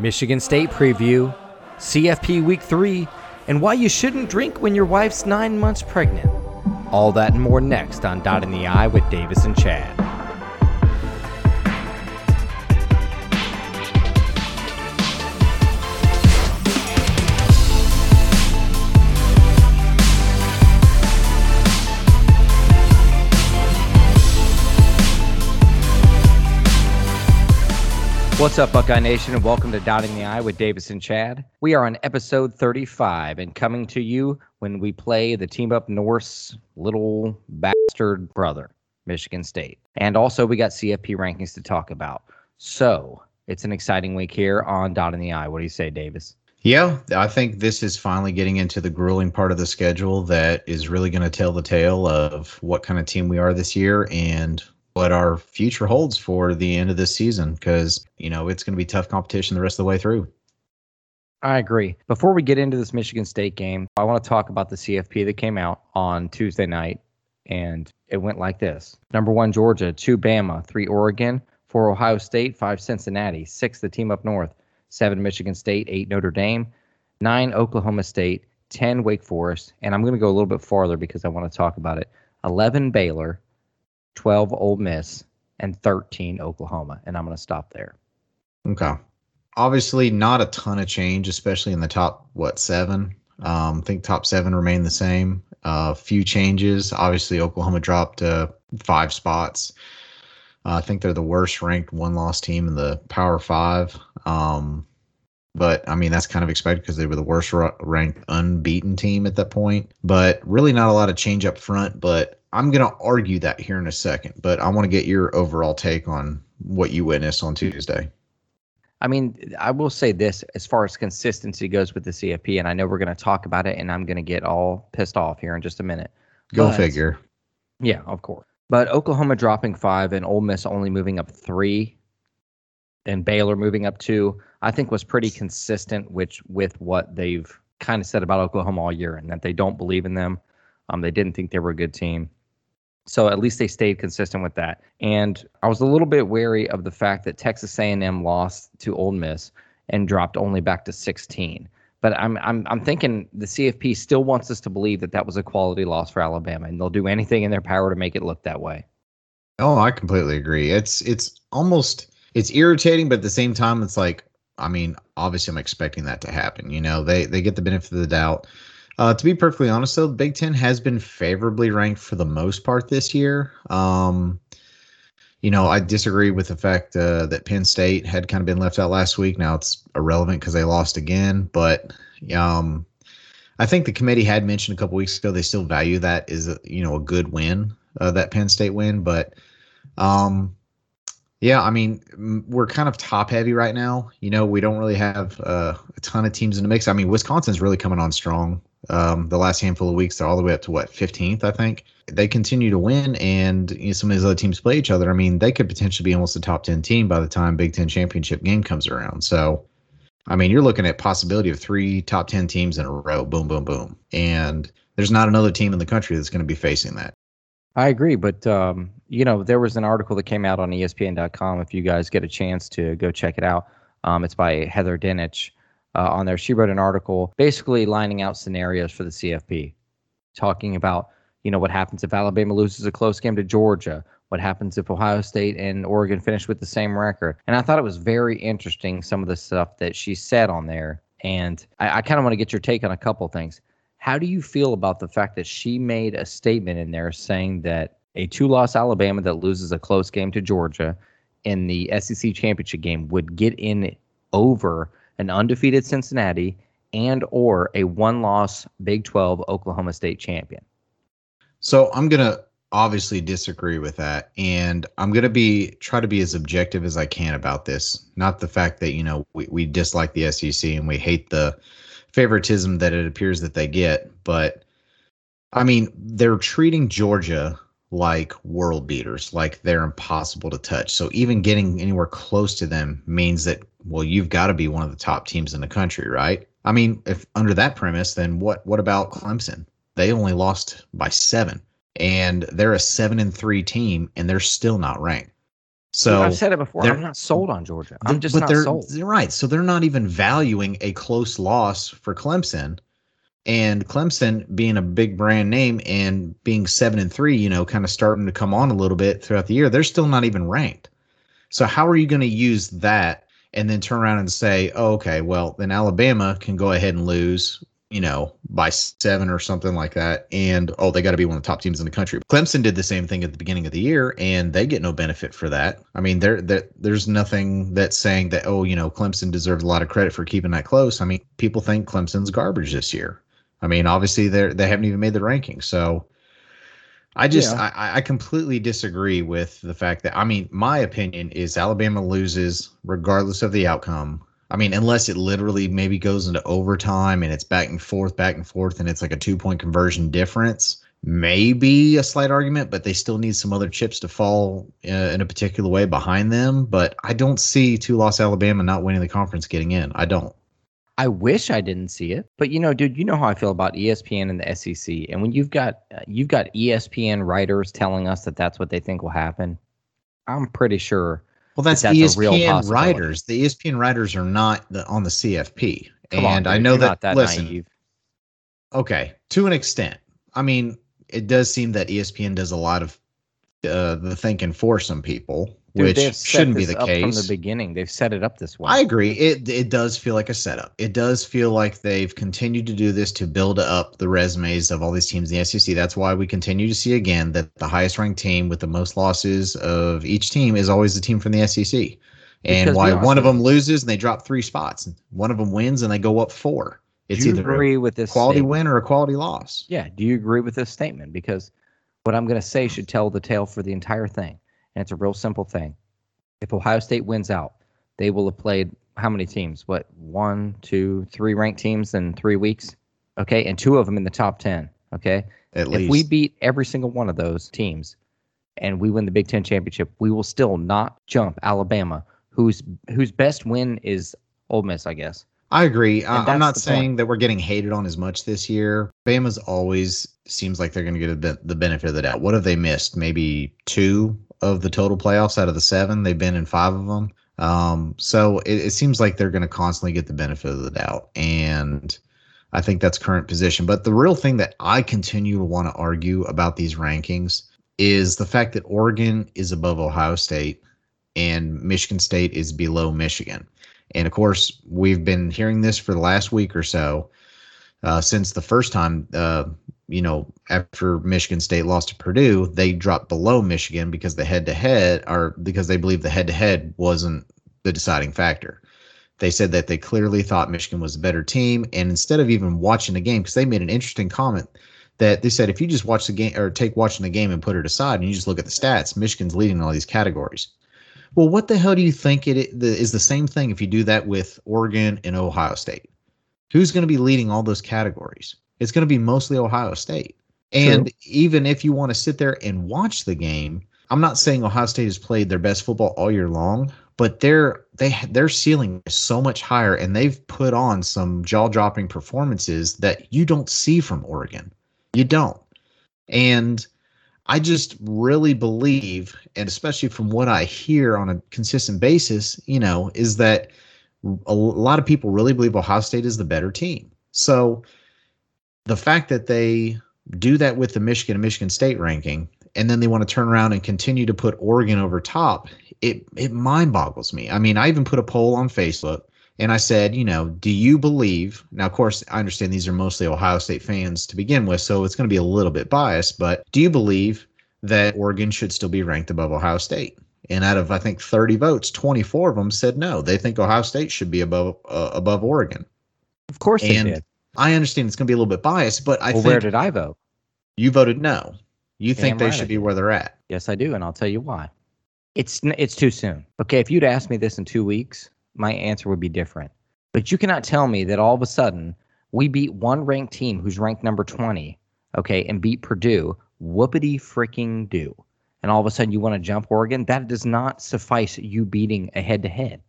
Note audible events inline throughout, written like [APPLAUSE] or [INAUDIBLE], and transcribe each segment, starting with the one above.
Michigan State preview, CFP Week 3, and why you shouldn't drink when your wife's nine months pregnant. All that and more next on Dotting the I with Davis and Chad. What's up, Buckeye Nation, and welcome to Dotting the I with Davis and Chad. We are on episode 35 and coming to you when we play the team up North's little bastard brother, Michigan State. And also, we got CFP rankings to talk about. So, it's an exciting week here on Dotting the I. What do you say, Davis? Yeah, I think this is finally getting into the grueling part of the schedule that is really going to tell the tale of what kind of team we are this year and what our future holds for the end of this season because you know it's going to be tough competition the rest of the way through. I agree. Before we get into this Michigan State game, I want to talk about the CFP that came out on Tuesday night, and it went like this: number one Georgia, two Bama, three Oregon, four Ohio State, five Cincinnati, six the team up north, seven Michigan State, eight Notre Dame, nine Oklahoma State, ten Wake Forest, and I'm going to go a little bit farther because I want to talk about it. Eleven Baylor, 12 Ole Miss, and 13 Oklahoma. And I'm going to stop there. Okay. Obviously, not a ton of change, especially in the top, what, seven? Um, I think top seven remain the same. A uh, few changes. Obviously, Oklahoma dropped uh, five spots. Uh, I think they're the worst ranked one loss team in the Power Five. Um, but I mean, that's kind of expected because they were the worst ranked unbeaten team at that point. But really, not a lot of change up front. But I'm going to argue that here in a second, but I want to get your overall take on what you witnessed on Tuesday. I mean, I will say this as far as consistency goes with the CFP, and I know we're going to talk about it, and I'm going to get all pissed off here in just a minute. Go but, figure. Yeah, of course. But Oklahoma dropping five and Ole Miss only moving up three, and Baylor moving up two, I think was pretty consistent which with what they've kind of said about Oklahoma all year, and that they don't believe in them. Um, they didn't think they were a good team. So at least they stayed consistent with that. And I was a little bit wary of the fact that Texas A&M lost to Ole Miss and dropped only back to 16. But I'm I'm I'm thinking the CFP still wants us to believe that that was a quality loss for Alabama, and they'll do anything in their power to make it look that way. Oh, I completely agree. It's it's almost it's irritating, but at the same time, it's like I mean, obviously, I'm expecting that to happen. You know, they they get the benefit of the doubt. Uh, to be perfectly honest, though, Big Ten has been favorably ranked for the most part this year. Um, you know, I disagree with the fact uh, that Penn State had kind of been left out last week. Now it's irrelevant because they lost again. But um, I think the committee had mentioned a couple weeks ago they still value that as a, you know a good win, uh, that Penn State win. But um, yeah, I mean, we're kind of top heavy right now. You know, we don't really have uh, a ton of teams in the mix. I mean, Wisconsin's really coming on strong. Um, the last handful of weeks, all the way up to what 15th, I think. They continue to win, and you know, some of these other teams play each other. I mean, they could potentially be almost a top 10 team by the time Big Ten championship game comes around. So, I mean, you're looking at possibility of three top 10 teams in a row. Boom, boom, boom, and there's not another team in the country that's going to be facing that. I agree, but um, you know, there was an article that came out on ESPN.com. If you guys get a chance to go check it out, um, it's by Heather Dinich uh, on there. She wrote an article basically lining out scenarios for the CFP, talking about you know what happens if Alabama loses a close game to Georgia, what happens if Ohio State and Oregon finish with the same record. And I thought it was very interesting some of the stuff that she said on there. And I, I kind of want to get your take on a couple things. How do you feel about the fact that she made a statement in there saying that a two loss Alabama that loses a close game to Georgia in the SEC championship game would get in over an undefeated Cincinnati and or a one loss Big 12 Oklahoma State champion? So I'm going to obviously disagree with that and I'm going to be try to be as objective as I can about this. Not the fact that, you know, we, we dislike the SEC and we hate the favoritism that it appears that they get. But I mean, they're treating Georgia like world beaters, like they're impossible to touch. So even getting anywhere close to them means that well, you've got to be one of the top teams in the country, right? I mean, if under that premise, then what what about Clemson? They only lost by seven, and they're a seven and three team, and they're still not ranked. So I've said it before. I'm not sold on Georgia. I'm just not they're, sold. they're right. So they're not even valuing a close loss for Clemson. And Clemson being a big brand name and being seven and three, you know, kind of starting to come on a little bit throughout the year, they're still not even ranked. So how are you going to use that and then turn around and say, oh, okay, well, then Alabama can go ahead and lose, you know, by seven or something like that. And oh, they got to be one of the top teams in the country. Clemson did the same thing at the beginning of the year, and they get no benefit for that. I mean, there, there there's nothing that's saying that oh, you know, Clemson deserves a lot of credit for keeping that close. I mean, people think Clemson's garbage this year. I mean, obviously they're they haven't even made the ranking, so. I just Yeah. I, I completely disagree with the fact that I mean my opinion is Alabama loses regardless of the outcome. I mean, unless it literally maybe goes into overtime and it's back and forth, back and forth, and it's like a two point conversion difference. Maybe a slight argument, but they still need some other chips to fall uh, in a particular way behind them. But I don't see two loss Alabama not winning the conference getting in. I don't. I wish I didn't see it, but you know, dude, you know how I feel about ESPN and the SEC. And when you've got uh, you've got ESPN writers telling us that that's what they think will happen, I'm pretty sure. Well, that's, that's a real ESPN writers. The ESPN writers are not the, on the CFP, Come and on, I know that. not that listen, naive. okay, to an extent. I mean, it does seem that ESPN does a lot of uh, the thinking for some people, Dude, which shouldn't be the case. from the beginning. They've set it up this way. I agree. It it does feel like a setup. It does feel like they've continued to do this to build up the resumes of all these teams in the SEC. That's why we continue to see again that the highest ranked team with the most losses of each team is always the team from the SEC. And Because why one of them loses and they drop three spots, and one of them wins and they go up four. It's Do you either agree with this quality statement? win or a quality loss. Yeah. Do you agree with this statement? Because what I'm going to say should tell the tale for the entire thing. And it's a real simple thing. If Ohio State wins out, they will have played how many teams? What, one, two, three ranked teams in three weeks? Okay. And two of them in the top 10. Okay. At if least we beat every single one of those teams and we win the Big Ten championship, we will still not jump Alabama, whose whose best win is Ole Miss, I guess. I agree. I, I'm not saying that we're getting hated on as much this year. Bama's always seems like they're going to get a the benefit of the doubt. What have they missed? Maybe two of the total playoffs out of the seven. They've been in five of them. Um, so it, it seems like they're going to constantly get the benefit of the doubt. And I think that's current position. But the real thing that I continue to want to argue about these rankings is the fact that Oregon is above Ohio State and Michigan State is below Michigan. And of course, we've been hearing this for the last week or so uh, since the first time, uh, you know, after Michigan State lost to Purdue, they dropped below Michigan because the head to head, or because they believe the head to head wasn't the deciding factor. They said that they clearly thought Michigan was a better team. And instead of even watching the game, because they made an interesting comment that they said if you just watch the game or take watching the game and put it aside and you just look at the stats, Michigan's leading all these categories. Well, what the hell do you think it is the same thing if you do that with Oregon and Ohio State? Who's going to be leading all those categories? It's going to be mostly Ohio State. And even if you want to sit there and watch the game, I'm not saying Ohio State has played their best football all year long, but their they their ceiling is so much higher, and they've put on some jaw dropping performances that you don't see from Oregon. You don't. And I just really believe, and especially from what I hear on a consistent basis, you know, is that a lot of people really believe Ohio State is the better team. So the fact that they do that with the Michigan and Michigan State ranking, and then they want to turn around and continue to put Oregon over top, it it mind boggles me. I mean, I even put a poll on Facebook and I said, you know, do you believe? Now, of course, I understand these are mostly Ohio State fans to begin with, so it's going to be a little bit biased, but do you believe that Oregon should still be ranked above Ohio State? And out of I think 30 votes, 24 of them said no. They think Ohio State should be above uh, above Oregon. Of course they did. I understand it's going to be a little bit biased, but I well, think where did I vote? you voted no. You think Damn they right should be where they're at. Yes, I do, and I'll tell you why. It's it's too soon. Okay, if you'd asked me this in two weeks, my answer would be different. But you cannot tell me that all of a sudden we beat one ranked team who's ranked number twenty, okay, and beat Purdue. Whoopity freaking do. And all of a sudden you want to jump Oregon? That does not suffice you beating a head to head.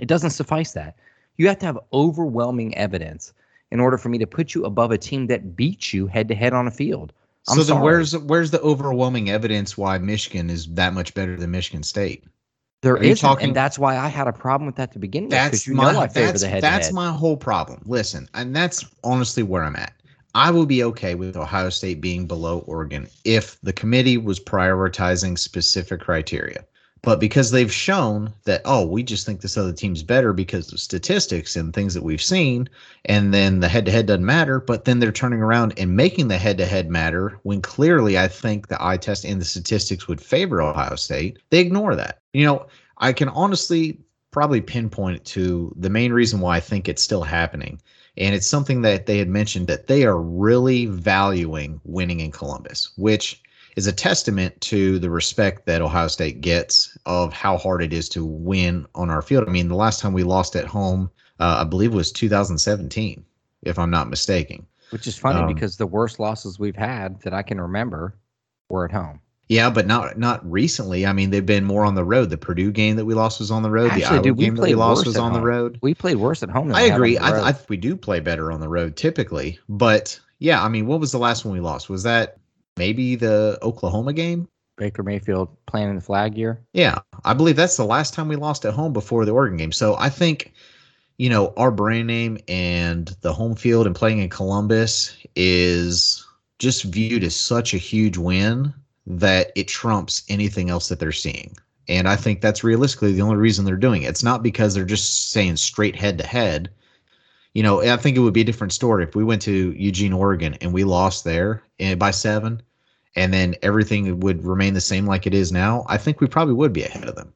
It doesn't suffice that. You have to have overwhelming evidence in order for me to put you above a team that beats you head to head on a field. I'm so then sorry. where's where's the overwhelming evidence why Michigan is that much better than Michigan State? There Are you isn't, talking- and that's why I had a problem with that to begin with. That's you my know favor that's, that's my whole problem. Listen, and that's honestly where I'm at. I will be okay with Ohio State being below Oregon if the committee was prioritizing specific criteria. But because they've shown that, oh, we just think this other team's better because of statistics and things that we've seen, and then the head to head doesn't matter, but then they're turning around and making the head to head matter when clearly I think the eye test and the statistics would favor Ohio State, they ignore that. You know, I can honestly probably pinpoint to the main reason why I think it's still happening. And it's something that they had mentioned that they are really valuing winning in Columbus, which is a testament to the respect that Ohio State gets of how hard it is to win on our field. I mean, the last time we lost at home, uh, I believe, was 2017, if I'm not mistaken. Which is funny Um, because the worst losses we've had that I can remember were at home. Yeah, but not not recently. I mean, they've been more on the road. The Purdue game that we lost was on the road. the Iowa dude, game that we lost was on the road. We played worse at home. I agree. on the road. I, I we do play better on the road typically, but yeah, I mean, what was the last one we lost? Was that maybe the Oklahoma game? Baker Mayfield playing in the flag year. Yeah, I believe that's the last time we lost at home before the Oregon game. So I think, you know, our brand name and the home field and playing in Columbus is just viewed as such a huge win that it trumps anything else that they're seeing. And I think that's realistically the only reason they're doing it. It's not because they're just saying straight head to head. You know, I think it would be a different story if we went to Eugene, Oregon, and we lost there eh, by seven, and then everything would remain the same like it is now. I think we probably would be ahead of them.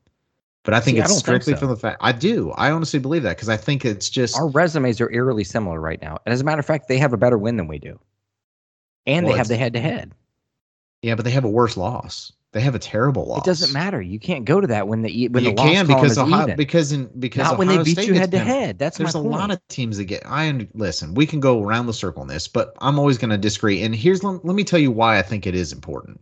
But I think See, I it's don't think strictly so. from the fact I do. I honestly believe that because I think it's just Our resumes are eerily similar right now. And as a matter of fact, they have a better win than we do. And Well, they have the head to head. yeah, but they have a worse loss. They have a terrible loss. It doesn't matter. You can't go to that when the when you the can because Ohio, even. because in because Not when they beat State you head to head. That's There's a point. lot of teams that get. I listen. We can go around the circle on this, but I'm always going to disagree. And here's let, let me tell you why I think it is important.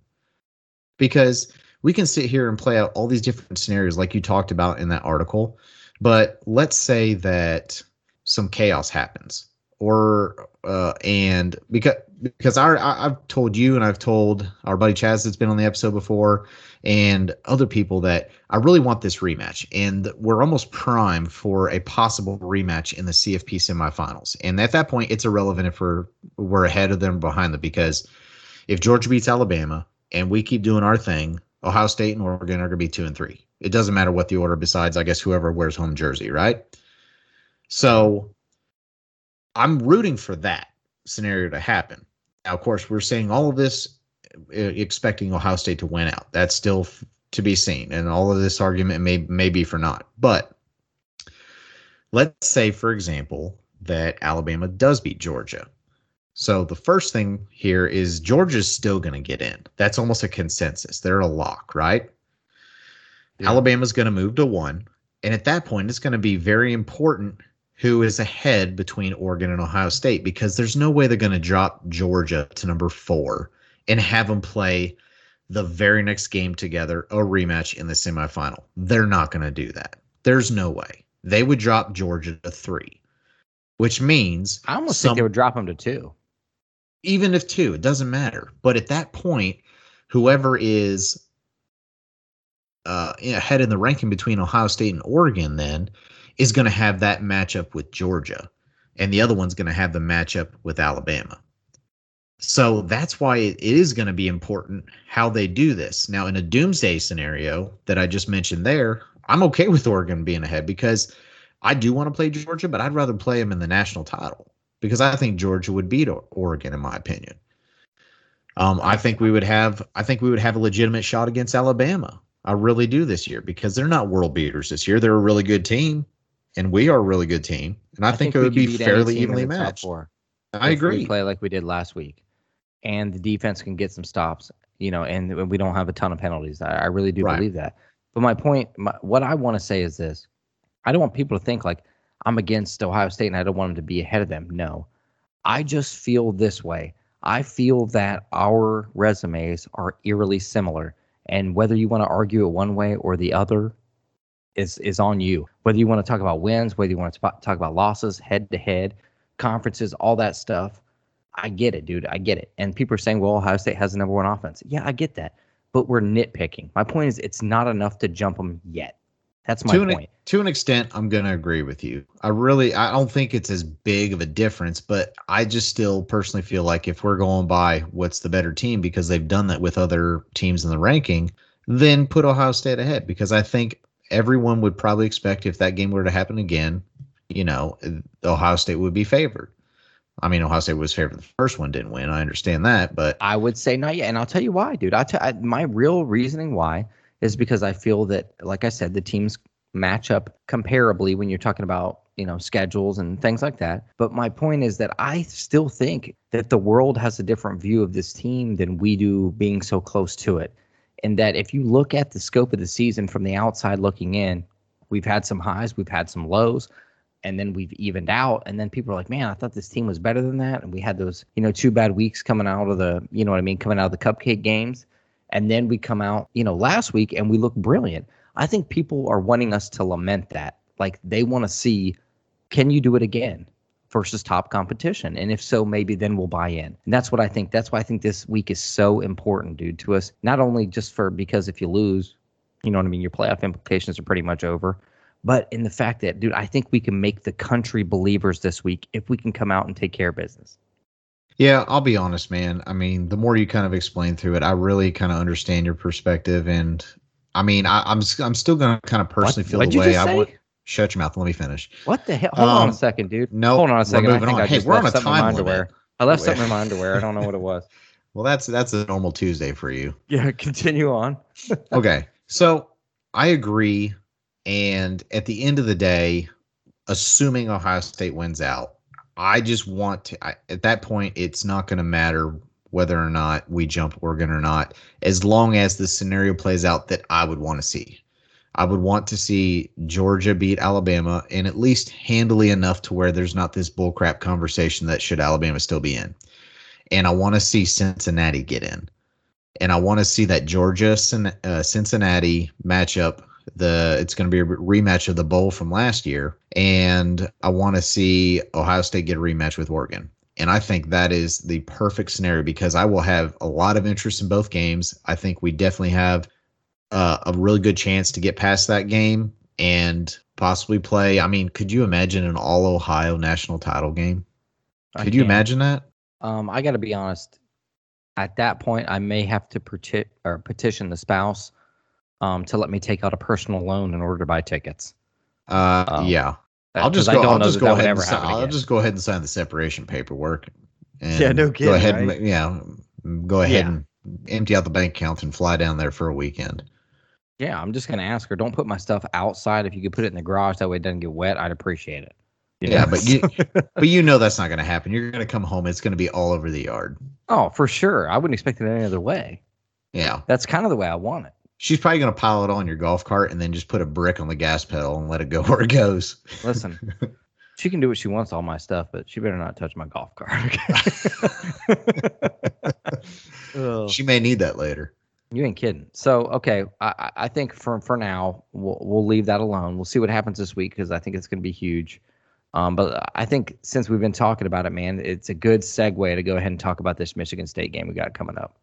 Because we can sit here and play out all these different scenarios, like you talked about in that article. But let's say that some chaos happens, or uh, and because because our, I, I've told you and I've told our buddy Chaz that's been on the episode before, and other people that I really want this rematch, and we're almost prime for a possible rematch in the CFP semifinals. And at that point, it's irrelevant if we're we're ahead of them, or behind them, because if Georgia beats Alabama and we keep doing our thing, Ohio State and Oregon are going to be two and three. It doesn't matter what the order, besides I guess whoever wears home jersey, right? So I'm rooting for that scenario to happen. Now, of course, we're saying all of this uh, expecting Ohio State to win out. That's still f- to be seen, and all of this argument may may be for not. But let's say, for example, that Alabama does beat Georgia. So the first thing here is Georgia's still going to get in. That's almost a consensus. They're a lock, right? Yeah. Alabama's going to move to one, and at that point, it's going to be very important who is ahead between Oregon and Ohio State because there's no way they're going to drop Georgia to number four and have them play the very next game together, a rematch in the semifinal. They're not going to do that. There's no way. They would drop Georgia to three, which means I almost some- think they would drop them to two. even if two, it doesn't matter. But at that point, whoever is uh, ahead in the ranking between Ohio State and Oregon then is going to have that matchup with Georgia, and the other one's going to have the matchup with Alabama. So that's why it is going to be important how they do this. Now, in a doomsday scenario that I just mentioned there, I'm okay with Oregon being ahead because I do want to play Georgia, but I'd rather play them in the national title because I think Georgia would beat Oregon in my opinion. Um, I think we would have I think we would have a legitimate shot against Alabama. I really do this year because they're not world beaters this year. They're a really good team, and we are a really good team. And I, think, it would be fairly evenly matched. four I if we agree. play like we did last week, and the defense can get some stops. You know, and we don't have a ton of penalties. I, I really do Right. believe that. But my point, my, what I want to say is this: I don't want people to think like I'm against Ohio State and I don't want them to be ahead of them. No, I just feel this way. I feel that our resumes are eerily similar, and whether you want to argue it one way or the other is is on you. Whether you want to talk about wins, whether you want to talk about losses, head to head, conferences, all that stuff. I get it, dude. I get it. And people are saying, well, Ohio State has the number one offense. Yeah, I get that. But we're nitpicking. My point is, it's not enough to jump them yet. That's my to an, point. to an extent, I'm going to agree with you. I really, I don't think it's as big of a difference, but I just still personally feel like if we're going by what's the better team, because they've done that with other teams in the ranking, then put Ohio State ahead. Because I think everyone would probably expect if that game were to happen again, you know, Ohio State would be favored. I mean, Ohio State was favored. The first one didn't win. I understand that, but I would say not yet, and I'll tell you why, dude. I tell I, my real reasoning why is because I feel that, like I said, the teams match up comparably when you're talking about you know schedules and things like that. But my point is that I still think that the world has a different view of this team than we do, being so close to it. And that if you look at the scope of the season from the outside looking in, we've had some highs, we've had some lows and then we've evened out and then people are like man i thought this team was better than that. And we had those you know two bad weeks coming out of the you know what i mean coming out of the cupcake games. And then we come out you know last week and we look brilliant. I think people are wanting us to lament that. Like they want to see can you do it again versus top competition. And if so maybe then we'll buy in. And that's what i think. That's why i think this week is so important dude to us. Not only just for because if you lose you know what i mean? Your playoff implications are pretty much over. But in the fact that, dude, I think we can make the country believers this week if we can come out and take care of business. Yeah, I'll be honest, man. I mean, the more you kind of explain through it, I really kind of understand your perspective, and I mean, I, am I'm, I'm still gonna kind of personally what, feel the way I want. Shut your mouth. Let me finish. What the hell? Hold um, on a um, second, dude. No, hold on a second. I think on. I hey, just we're left on a something time in my limit. underwear. I left something in my [LAUGHS] underwear. I don't know what it was. Well, that's that's a normal Tuesday for you. Yeah, [LAUGHS] continue on. [LAUGHS] okay, so I agree, and at the end of the day, assuming Ohio State wins out, I just want to. I, at that point, it's not going to matter whether or not we jump Oregon or not, as long as the scenario plays out that I would want to see. I would want to see Georgia beat Alabama and at least handily enough to where there's not this bullcrap conversation that should Alabama still be in. And I want to see Cincinnati get in. And I want to see that Georgia uh, Cincinnati matchup the it's going to be a rematch of the bowl from last year, and I want to see Ohio State get a rematch with Oregon. And I think that is the perfect scenario because I will have a lot of interest in both games. I think we definitely have uh, a really good chance to get past that game and possibly play. I mean, could you imagine an all Ohio national title game? Could you imagine that? Um, I got to be honest. At that point, I may have to peti- or petition the spouse um, to let me take out a personal loan in order to buy tickets. Uh, um, yeah. I'll just go. I'll just go ahead. And sign, I'll just go ahead and sign the separation paperwork. And yeah, no kidding. Go ahead right? and yeah, go ahead yeah. and empty out the bank account and fly down there for a weekend. Yeah, I'm just gonna ask her. Don't put my stuff outside. If you could put it in the garage, that way it doesn't get wet. I'd appreciate it. Yeah, but you [LAUGHS] [LAUGHS] but you know that's not gonna happen. You're gonna come home. It's gonna be all over the yard. Oh, for sure. I wouldn't expect it any other way. Yeah, that's kind of the way I want it. She's probably going to pile it on your golf cart and then just put a brick on the gas pedal and let it go [LAUGHS] where it goes. Listen, she can do what she wants all my stuff, but she better not touch my golf cart. Okay? she may need that later. You ain't kidding. So okay, I, I think for for now we'll we'll leave that alone. We'll see what happens this week because I think it's going to be huge. Um, but I think since we've been talking about it, man, it's a good segue to go ahead and talk about this Michigan State game we got coming up.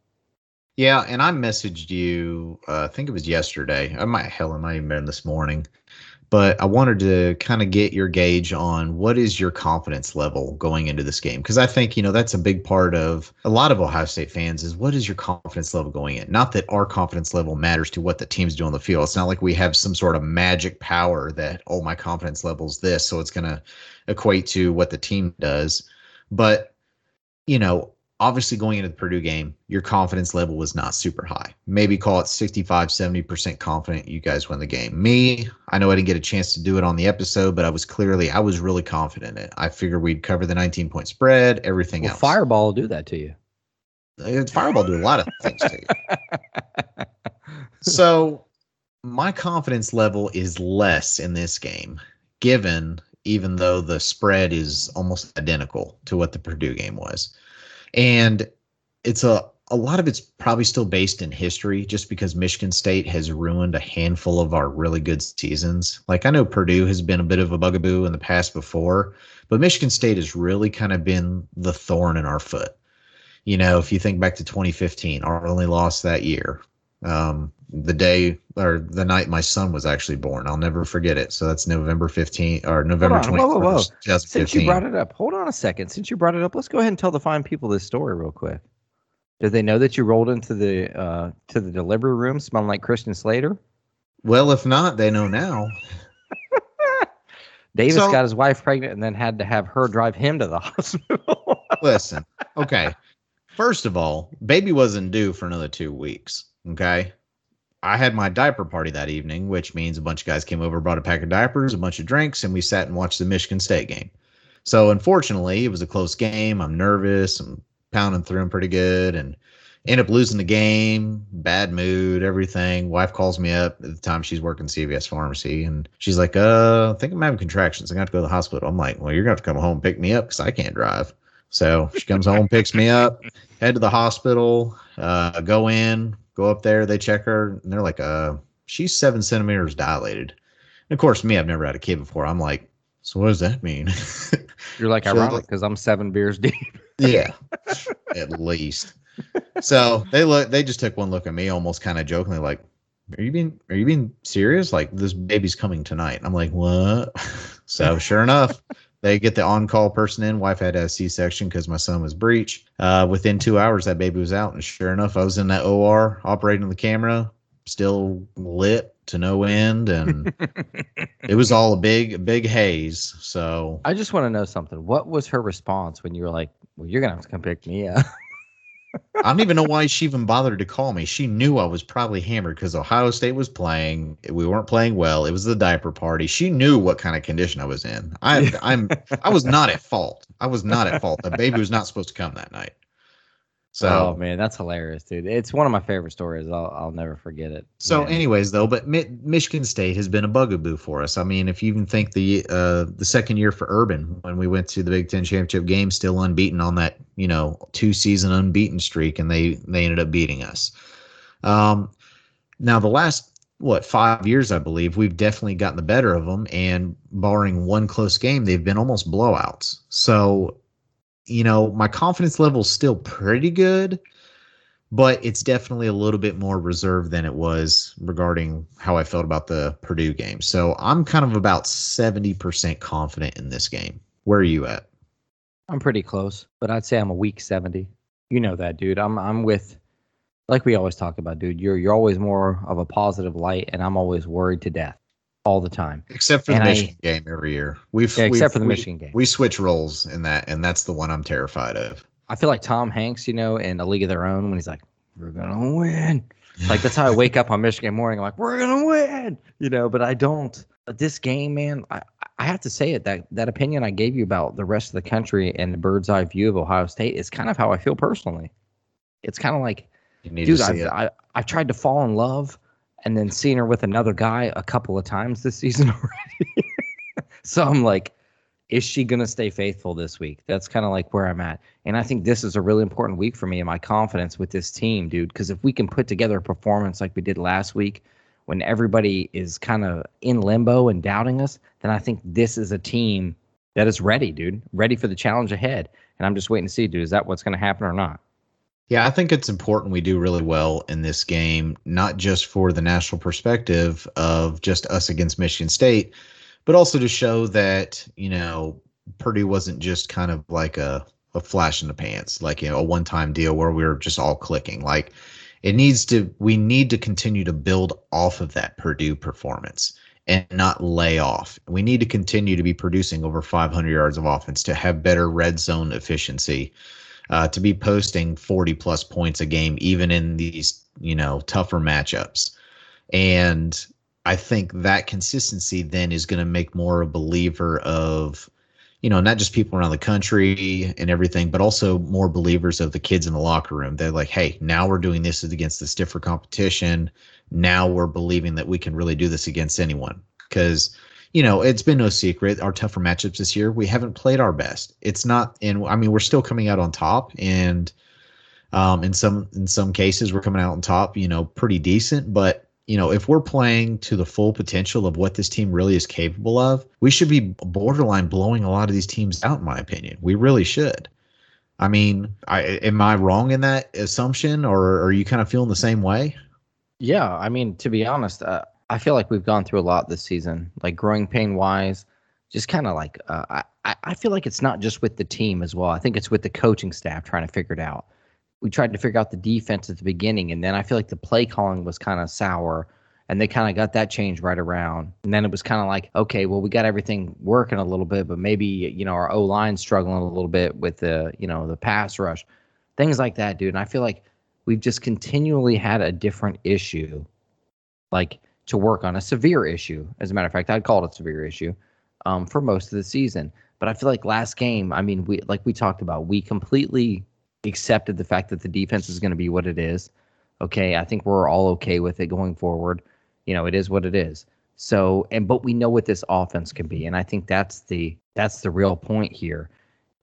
Yeah, and I messaged you. Uh, I think it was yesterday. I might hell, it might even been this morning. But I wanted to kind of get your gauge on what is your confidence level going into this game because I think you know that's a big part of a lot of Ohio State fans is what is your confidence level going in. Not that our confidence level matters to what the teams do on the field. It's not like we have some sort of magic power that oh my confidence level is this, so it's going to equate to what the team does. But you know, obviously going into the Purdue game, your confidence level was not super high. Maybe call it 65, 70% confident you guys win the game. Me, I know I didn't get a chance to do it on the episode, but I was clearly, I was really confident in it. I figured we'd cover the 19 point spread, everything well, else. Fireball will do that to you. Uh, Fireball do a lot of things to you. [LAUGHS] so my confidence level is less in this game, given even though the spread is almost identical to what the Purdue game was and it's a a lot of it's probably still based in history just because Michigan State has ruined a handful of our really good seasons. Like I know Purdue has been a bit of a bugaboo in the past before, but Michigan State has really kind of been the thorn in our foot. You know, if you think back to 2015, our only loss that year, um, the day or the night my son was actually born. I'll never forget it. So that's November 15th or November 21st. Whoa, whoa, whoa. Since you brought it up, hold on a second. Since you brought it up, let's go ahead and tell the fine people this story real quick. Did they know that you rolled into the uh, to the delivery room smelling like Christian Slater? Well, if not, they know now. [LAUGHS] Davis so, got his wife pregnant and then had to have her drive him to the [LAUGHS] hospital. listen, okay. First of all, baby wasn't due for another two weeks. Okay. I had my diaper party that evening, which means a bunch of guys came over, brought a pack of diapers, a bunch of drinks, and we sat and watched the Michigan State game. So unfortunately, it was a close game. I'm nervous. I'm pounding through them pretty good and end up losing the game, bad mood, everything. Wife calls me up at the time she's working CVS pharmacy and she's like, uh, I think I'm having contractions. I got to go to the hospital. I'm like, well, you're going to have to come home and pick me up because I can't drive. So she comes home, picks me up, head to the hospital, uh, go in, go up there. They check her and they're like, uh, she's seven centimeters dilated. And of course, me, I've never had a kid before. I'm like, so what does that mean? [LAUGHS] You're like, ironic because I'm seven beers deep. [LAUGHS] yeah, at least. So they look, they just took one look at me, almost kind of jokingly, like, "Are you being, are you being serious? Like this baby's coming tonight?" I'm like, "What?" [LAUGHS] so sure enough, they get the on-call person in. Wife had a C-section because my son was breech. Uh, within two hours, that baby was out, and sure enough, I was in that OR operating the camera, still lit to no end, and [LAUGHS] it was all a big, big haze. So I just want to know something. What was her response when you were like, "Well, you're gonna have to come pick me up"? I don't even know why she even bothered to call me. She knew I was probably hammered because Ohio State was playing. We weren't playing well. It was the diaper party. She knew what kind of condition I was in. I, I'm I was not at fault. I was not at fault. The baby was not supposed to come that night. So, oh man, that's hilarious, dude. It's one of my favorite stories. I'll I'll never forget it. So, man. anyways, though, but Mi- Michigan State has been a bugaboo for us. I mean, if you even think the uh the second year for Urban when we went to the Big Ten championship game, still unbeaten on that you know two season unbeaten streak, and they they ended up beating us. Um, now the last what five years, I believe, we've definitely gotten the better of them, and barring one close game, they've been almost blowouts. So you know, my confidence level is still pretty good, but it's definitely a little bit more reserved than it was regarding how I felt about the Purdue game. So I'm kind of about 70% confident in this game. Where are you at? I'm pretty close, but I'd say I'm a weak 70. You know that, dude. I'm I'm with like we always talk about, dude. You're you're always more of a positive light and I'm always worried to death all the time. Except for and the Michigan I, game every year. We've, yeah, except we've, for the we, Michigan game. We switch roles in that, and that's the one I'm terrified of. I feel like Tom Hanks, you know, in A League of Their Own when he's like, "We're gonna win." Like that's how I wake up on Michigan morning. I'm like, "We're gonna win," you know. But I don't. But this game, man, I I have to say it that that opinion I gave you about the rest of the country and the bird's eye view of Ohio State is kind of how I feel personally. It's kind of like, dude, I've, I, I've tried to fall in love and then seeing her with another guy a couple of times this season [LAUGHS] already. so I'm like, is she going to stay faithful this week? That's kind of like where I'm at. And I think this is a really important week for me and my confidence with this team, dude. Because if we can put together a performance like we did last week, when everybody is kind of in limbo and doubting us, then I think this is a team that is ready, dude, ready for the challenge ahead. And I'm just waiting to see, dude, is that what's going to happen or not? Yeah, I think it's important we do really well in this game, not just for the national perspective of just us against Michigan State, but also to show that, you know, Purdue wasn't just kind of like a, a flash in the pants, like, you know, a one time deal where we were just all clicking. Like, it needs to, we need to continue to build off of that Purdue performance and not lay off. We need to continue to be producing over 500 yards of offense to have better red zone efficiency uh, to be posting 40 plus points a game, even in these, you know, tougher matchups. And I think that consistency then is going to make more a believer of, you know, not just people around the country and everything, but also more believers of the kids in the locker room. They're like, hey, now we're doing this against the stiffer competition. Now we're believing that we can really do this against anyone. Because you know, it's been no secret. Our tougher matchups this year, we haven't played our best. It's not, and I mean, we're still coming out on top, and um, in some in some cases, we're coming out on top. You know, pretty decent. But you know, if we're playing to the full potential of what this team really is capable of, we should be borderline blowing a lot of these teams out. In my opinion, we really should. I mean, I am I wrong in that assumption, or are you kind of feeling the same way? Yeah, I mean, to be honest, uh, I feel like we've gone through a lot this season, like growing pain wise. Just kind of like uh, I, I feel like it's not just with the team as well. I think it's with the coaching staff trying to figure it out. We tried to figure out the defense at the beginning, and then I feel like the play calling was kind of sour, and they kind of got that change right around. And then it was kind of like, okay, well, we got everything working a little bit, but maybe you know our O line struggling a little bit with the you know the pass rush, things like that, dude. And I feel like we've just continually had a different issue, like to work on a severe issue. As a matter of fact, I'd call it a severe issue um, for most of the season. But I feel like last game, I mean, we like we talked about, we completely accepted the fact that the defense is going to be what it is. Okay, I think we're all okay with it going forward. You know, it is what it is. So, and but we know what this offense can be, and I think that's the that's the real point here.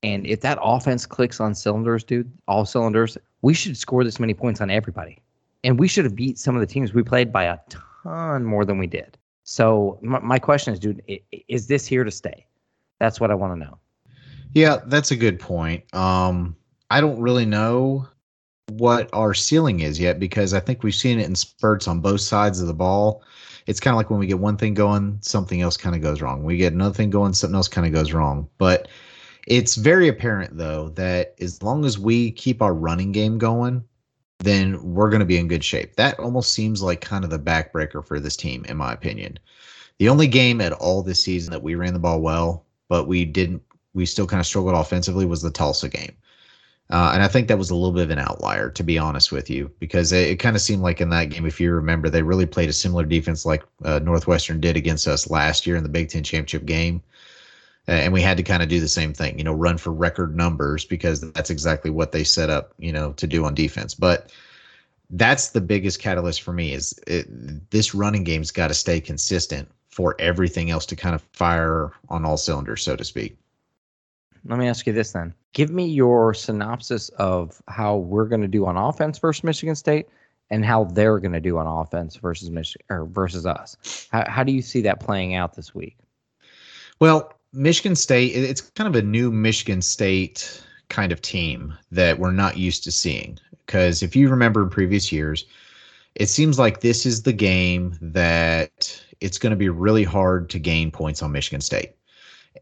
And if that offense clicks on cylinders, dude, all cylinders, we should score this many points on everybody. And we should have beat some of the teams we played by a ton more than we did. So my, my question is, dude, is this here to stay? That's what I want to know. Yeah, that's a good point. Um, I don't really know what our ceiling is yet because I think we've seen it in spurts on both sides of the ball. It's kind of like when we get one thing going, something else kind of goes wrong. We get another thing going, something else kind of goes wrong. But it's very apparent though that as long as we keep our running game going, then we're going to be in good shape. That almost seems like kind of the backbreaker for this team, in my opinion. The only game at all this season that we ran the ball well, but we didn't, we still kind of struggled offensively was the Tulsa game. Uh, and I think that was a little bit of an outlier, to be honest with you, because it, it kind of seemed like in that game, if you remember, they really played a similar defense like uh, Northwestern did against us last year in the Big Ten championship game Uh, and we had to kind of do the same thing, you know, run for record numbers because that's exactly what they set up, you know, to do on defense. But that's the biggest catalyst for me is it, this running game's got to stay consistent for everything else to kind of fire on all cylinders, so to speak. Let me ask you this then. Give me your synopsis of how we're going to do on offense versus Michigan State and how they're going to do on offense versus Michigan or versus us. How, how do you see that playing out this week? Well, Michigan State, it's kind of a new Michigan State kind of team that we're not used to seeing. Because if you remember in previous years, it seems like this is the game that it's going to be really hard to gain points on Michigan State.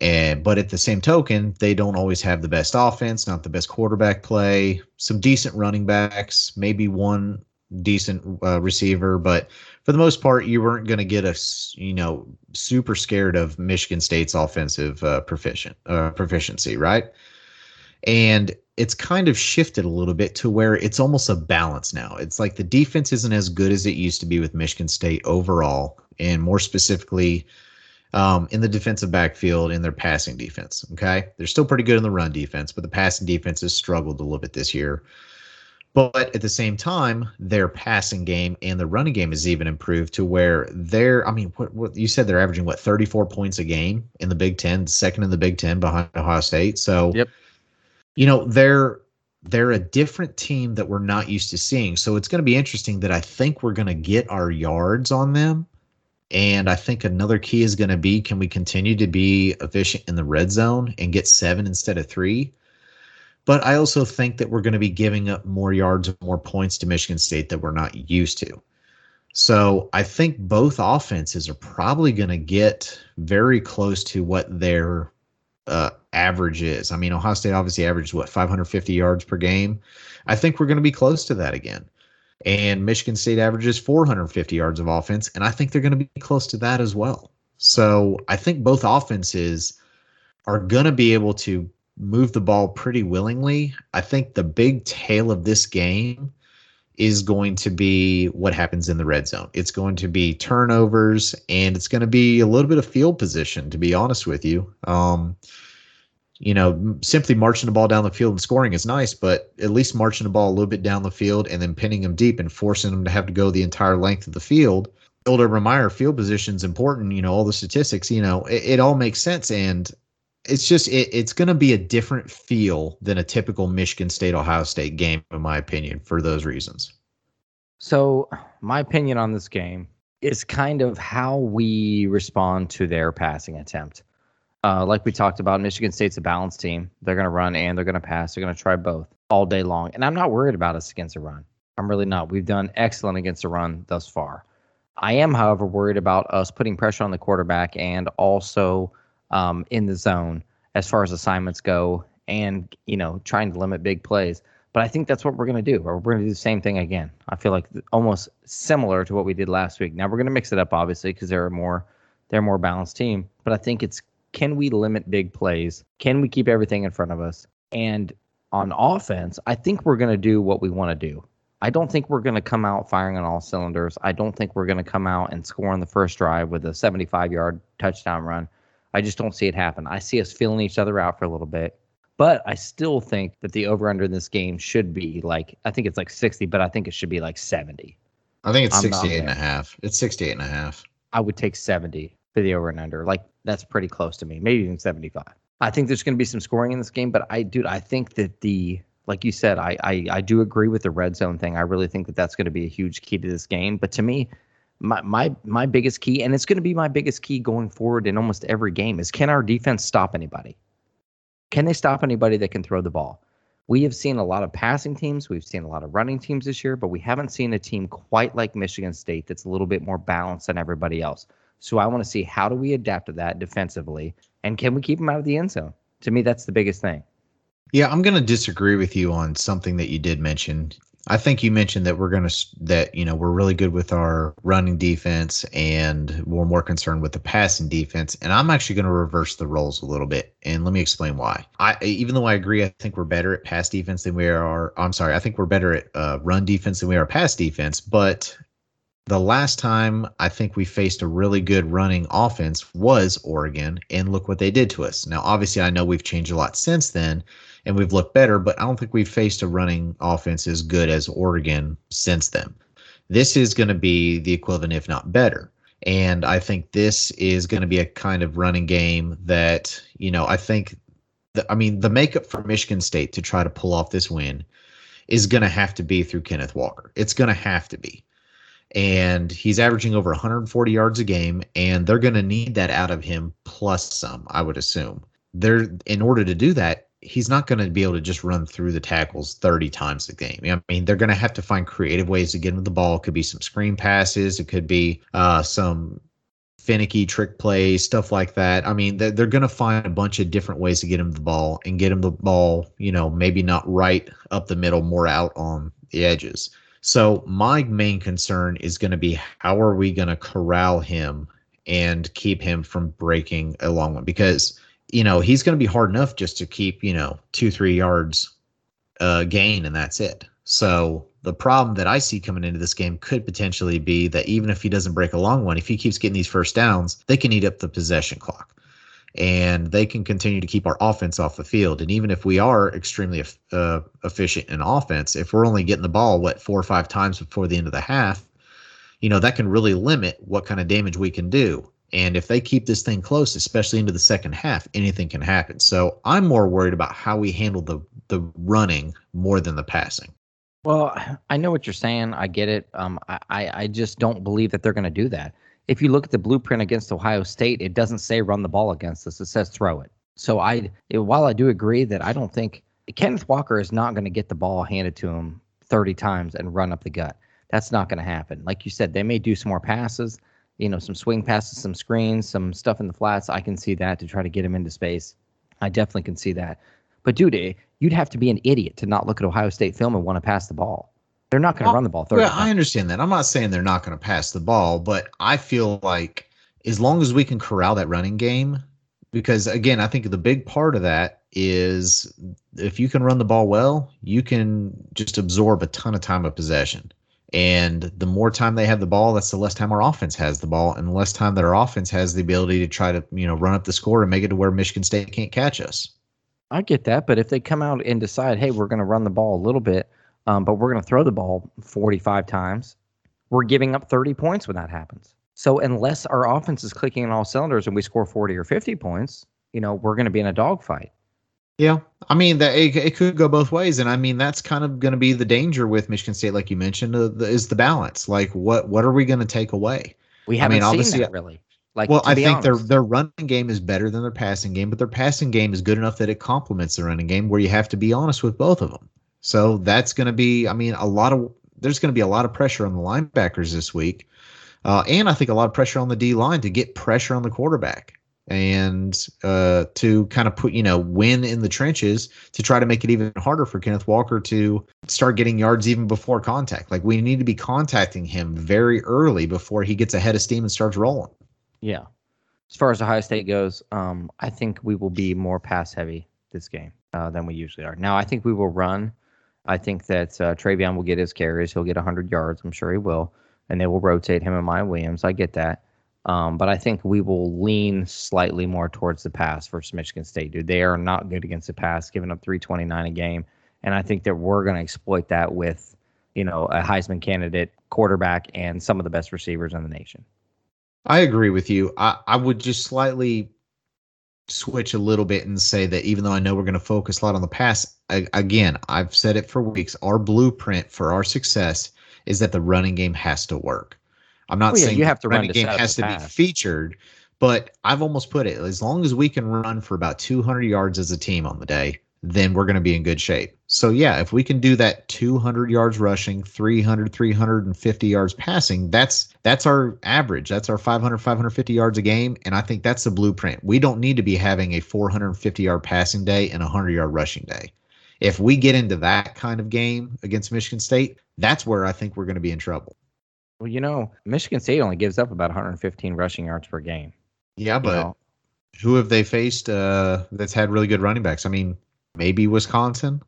And but at the same token, they don't always have the best offense, not the best quarterback play, some decent running backs, maybe one decent uh, receiver, but for the most part, you weren't going to get a you know super scared of Michigan State's offensive uh, proficient uh, proficiency, right? And it's kind of shifted a little bit to where it's almost a balance now. It's like the defense isn't as good as it used to be with Michigan State overall, and more specifically. Um, in the defensive backfield in their passing defense. Okay. They're still pretty good in the run defense, but the passing defense has struggled a little bit this year. But at the same time, their passing game and the running game is even improved to where they're, I mean, what, what you said they're averaging what 34 points a game in the Big Ten, second in the Big Ten behind Ohio State. So, yep. you know, they're they're a different team that we're not used to seeing. So it's going to be interesting that I think we're going to get our yards on them. And I think another key is going to be can we continue to be efficient in the red zone and get seven instead of three? But I also think that we're going to be giving up more yards more points to Michigan State that we're not used to. So I think both offenses are probably going to get very close to what their uh, average is. I mean, Ohio State obviously averages what 550 yards per game. I think we're going to be close to that again. And Michigan State averages 450 yards of offense, and I think they're going to be close to that as well. So I think both offenses are going to be able to move the ball pretty willingly. I think the big tail of this game is going to be what happens in the red zone. It's going to be turnovers and it's going to be a little bit of field position, to be honest with you. Um, you know, simply marching the ball down the field and scoring is nice, but at least marching the ball a little bit down the field and then pinning them deep and forcing them to have to go the entire length of the field. Old Urban Meyer field position is important. You know, all the statistics, you know, it, it all makes sense. And it's just it, it's going to be a different feel than a typical Michigan State Ohio State game, in my opinion, for those reasons. So, my opinion on this game is kind of how we respond to their passing attempt. Uh, like we talked about, Michigan State's a balanced team. They're going to run and they're going to pass. They're going to try both all day long. And I'm not worried about us against a run. I'm really not. We've done excellent against the run thus far. I am, however, worried about us putting pressure on the quarterback and also um, in the zone as far as assignments go, and you know trying to limit big plays. But I think that's what we're going to do. Or we're going to do the same thing again. I feel like almost similar to what we did last week. Now we're going to mix it up, obviously, because they're a more they're a more balanced team. But I think it's can we limit big plays? Can we keep everything in front of us? And on offense, I think we're going to do what we want to do. I don't think we're going to come out firing on all cylinders. I don't think we're going to come out and score on the first drive with a 75 yard touchdown run. I just don't see it happen. I see us feeling each other out for a little bit. But I still think that the over under in this game should be like, I think it's like 60, but I think it should be like 70. I think it's I'm 68 and a half. It's 68 and a half. I would take 70 for the over and under. Like, that's pretty close to me, maybe even 75. I think there's going to be some scoring in this game, but I, dude, I think that the like you said, I, I I do agree with the red zone thing. I really think that that's going to be a huge key to this game. But to me, my my my biggest key, and it's going to be my biggest key going forward in almost every game, is can our defense stop anybody? Can they stop anybody that can throw the ball? We have seen a lot of passing teams, we've seen a lot of running teams this year, but we haven't seen a team quite like Michigan State that's a little bit more balanced than everybody else. So I want to see how do we adapt to that defensively, and can we keep them out of the end zone? To me, that's the biggest thing. Yeah, I'm going to disagree with you on something that you did mention. I think you mentioned that we're going to that you know we're really good with our running defense and we're more concerned with the passing defense. And I'm actually going to reverse the roles a little bit, and let me explain why. I even though I agree, I think we're better at pass defense than we are. I'm sorry, I think we're better at uh, run defense than we are pass defense. But the last time I think we faced a really good running offense was Oregon, and look what they did to us. Now, obviously, I know we've changed a lot since then and we've looked better, but I don't think we've faced a running offense as good as Oregon since then. This is going to be the equivalent, if not better. And I think this is going to be a kind of running game that, you know, I think, the, I mean, the makeup for Michigan State to try to pull off this win is going to have to be through Kenneth Walker. It's going to have to be. And he's averaging over 140 yards a game, and they're going to need that out of him plus some, I would assume. They're in order to do that, he's not going to be able to just run through the tackles 30 times a game. I mean, they're going to have to find creative ways to get him the ball. It could be some screen passes, it could be uh, some finicky trick plays, stuff like that. I mean, they're, they're going to find a bunch of different ways to get him the ball and get him the ball, you know, maybe not right up the middle, more out on the edges. So, my main concern is going to be how are we going to corral him and keep him from breaking a long one? Because you know, he's going to be hard enough just to keep, you know, two, three yards uh, gain, and that's it. So the problem that I see coming into this game could potentially be that even if he doesn't break a long one, if he keeps getting these first downs, they can eat up the possession clock and they can continue to keep our offense off the field. And even if we are extremely uh, efficient in offense, if we're only getting the ball, what, four or five times before the end of the half, you know, that can really limit what kind of damage we can do. And if they keep this thing close, especially into the second half, anything can happen. So I'm more worried about how we handle the the running more than the passing. Well, I know what you're saying. I get it. Um, I, I just don't believe that they're going to do that. If you look at the blueprint against Ohio State, it doesn't say run the ball against us. It says throw it. So I, it, while I do agree that I don't think Kenneth Walker is not going to get the ball handed to him 30 times and run up the gut. That's not going to happen. Like you said, they may do some more passes you know, some swing passes, some screens, some stuff in the flats. I can see that to try to get him into space. I definitely can see that. But dude, eh, you'd have to be an idiot to not look at Ohio State film and want to pass the ball. They're not going to run the ball 30 Well, I understand that. I'm not saying they're not going to pass the ball, but I feel like as long as we can corral that running game, because again, I think the big part of that is if you can run the ball well, you can just absorb a ton of time of possession. And the more time they have the ball, that's the less time our offense has the ball, and the less time that our offense has the ability to try to, you know, run up the score and make it to where Michigan State can't catch us. I get that, but if they come out and decide, hey, we're going to run the ball a little bit, um, but we're going to throw the ball 45 times, we're giving up 30 points when that happens. So unless our offense is clicking on all cylinders and we score 40 or 50 points, you know, we're going to be in a dogfight. Yeah, I mean that it, it, could go both ways, and I mean that's kind of going to be the danger with Michigan State, like you mentioned, uh, the, is the balance. Like, what what are we going to take away? We haven't I mean, obviously, that really. Like, well, I think honest. their their running game is better than their passing game, but their passing game is good enough that it complements the running game. Where you have to be honest with both of them. So that's going to be, I mean, a lot of there's going to be a lot of pressure on the linebackers this week, uh, and I think a lot of pressure on the D line to get pressure on the quarterback and uh, to kind of put you know win in the trenches to try to make it even harder for Kenneth Walker to start getting yards even before contact. Like we need to be contacting him very early before he gets ahead of steam and starts rolling. Yeah. As far as Ohio State goes, um, I think we will be more pass heavy this game uh, than we usually are. Now, I think we will run. I think that uh, TreVeyon will get his carries. He'll get 100 yards. I'm sure he will. And they will rotate him and Miyan Williams. I get that. Um, but I think we will lean slightly more towards the pass versus Michigan State, dude. They are not good against the pass, giving up 329 a game. And I think that we're going to exploit that with, you know, a Heisman candidate, quarterback, and some of the best receivers in the nation. I agree with you. I, I would just slightly switch a little bit and say that even though I know we're going to focus a lot on the pass, I, again, I've said it for weeks. Our blueprint for our success is that the running game has to work. I'm not Oh, yeah, saying you have to run running to game has to be featured, but I've almost put it as long as we can run for about 200 yards as a team on the day, then we're going to be in good shape. So yeah, if we can do that 200 yards rushing, 300 350 yards passing, that's that's our average. That's our 500 550 yards a game and I think that's the blueprint. We don't need to be having a 450 yard passing day and a 100 yard rushing day. If we get into that kind of game against Michigan State, that's where I think we're going to be in trouble. Well, you know, Michigan State only gives up about 115 rushing yards per game. Yeah, you but know? who have they faced uh, that's had really good running backs? I mean, maybe Wisconsin.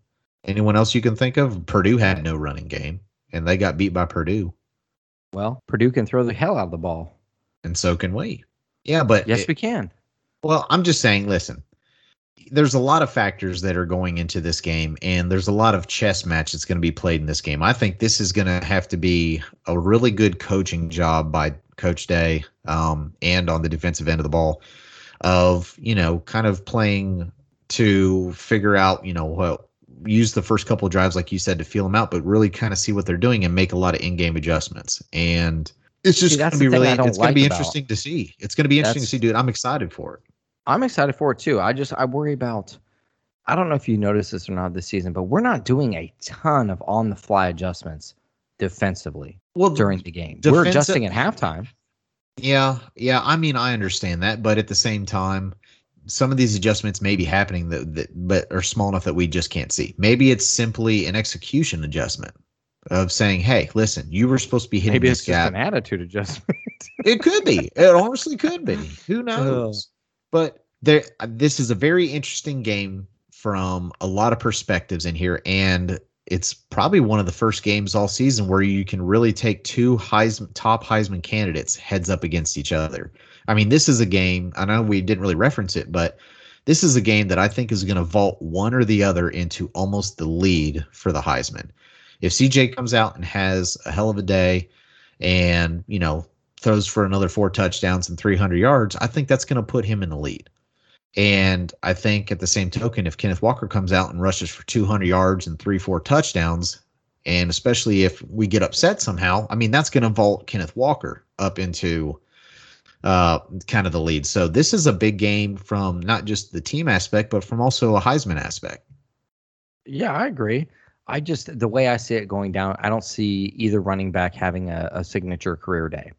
Anyone else you can think of? Purdue had no running game, and they got beat by Purdue, well, Purdue can throw the hell out of the ball. and so can we. Yeah, but Yes, it- we can. well, I'm just saying. Listen, there's a lot of factors that are going into this game, and there's a lot of chess match that's going to be played in this game. I think this is going to have to be a really good coaching job by Coach Day, um, and on the defensive end of the ball, of you know, kind of playing to figure out, you know, what use the first couple of drives, like you said, to feel them out, but really kind of see what they're doing and make a lot of in-game adjustments. And it's just going to be really, I don't it's going to be like about- interesting to see. It's going to be interesting to see, dude. I'm excited for it. I'm excited for it too. I just I worry about I don't know if you noticed this or not this season, but we're not doing a ton of on the fly adjustments defensively Well, during the game. we're adjusting at halftime. Yeah, yeah. I mean, I understand that, but at the same time, some of these adjustments may be happening that, that but are small enough that we just can't see. Maybe it's simply an execution adjustment of saying, "Hey, listen, you were supposed to be hitting Maybe this it's just an attitude adjustment. [LAUGHS] It could be. It honestly could be. Who knows? But there, this is a very interesting game from a lot of perspectives in here, and it's probably one of the first games all season where you can really take two Heisman, top Heisman candidates heads up against each other. I mean, this is a game. I know we didn't really reference it, but this is a game that I think is going to vault one or the other into almost the lead for the Heisman. If CJ comes out and has a hell of a day, and you know throws for another four touchdowns and 300 yards, I think that's going to put him in the lead. And I think at the same token, if Kenneth Walker comes out and rushes for 200 yards and three, four touchdowns, and especially if we get upset somehow, I mean, that's going to vault Kenneth Walker up into uh, kind of the lead. So this is a big game from not just the team aspect, but from also a Heisman aspect. yeah, I agree. I just the way I see it going down, I don't see either running back having a, a signature career day.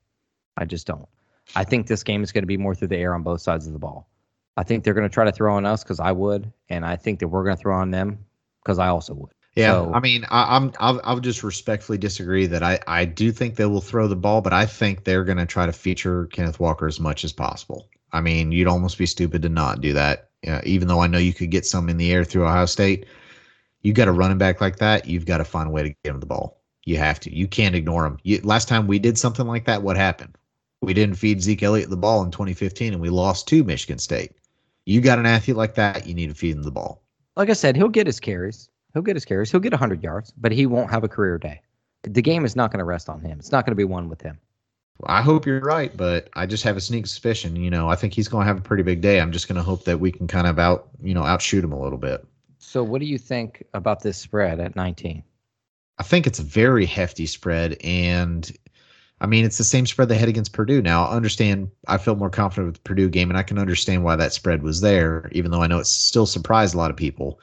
I just don't. I think this game is going to be more through the air on both sides of the ball. I think they're going to try to throw on us because I would, and I think that we're going to throw on them because I also would. Yeah, So- I mean, I, I'm I'll, I'll just respectfully disagree that I I do think they will throw the ball, but I think they're going to try to feature Kenneth Walker as much as possible. I mean, you'd almost be stupid to not do that. Yeah, even though I know you could get some in the air through Ohio State, you got a running back like that, you've got to find a way to get him the ball. You have to. You can't ignore him. You, last time we did something like that, what happened? We didn't feed Zeke Elliott the ball in 2015, and we lost to Michigan State. You got an athlete like that, you need to feed him the ball. Like I said, he'll get his carries. He'll get his carries. He'll get 100 yards, but he won't have a career day. The game is not going to rest on him. It's not going to be one with him. I hope you're right, but I just have a sneak suspicion. You know, I think he's going to have a pretty big day. I'm just going to hope that we can kind of out, you know, outshoot him a little bit. So, what do you think about this spread at 19? I think it's a very hefty spread, and I mean it's the same spread they had against Purdue. Now, I understand. I feel more confident with the Purdue game, and I can understand why that spread was there, even though I know it still surprised a lot of people.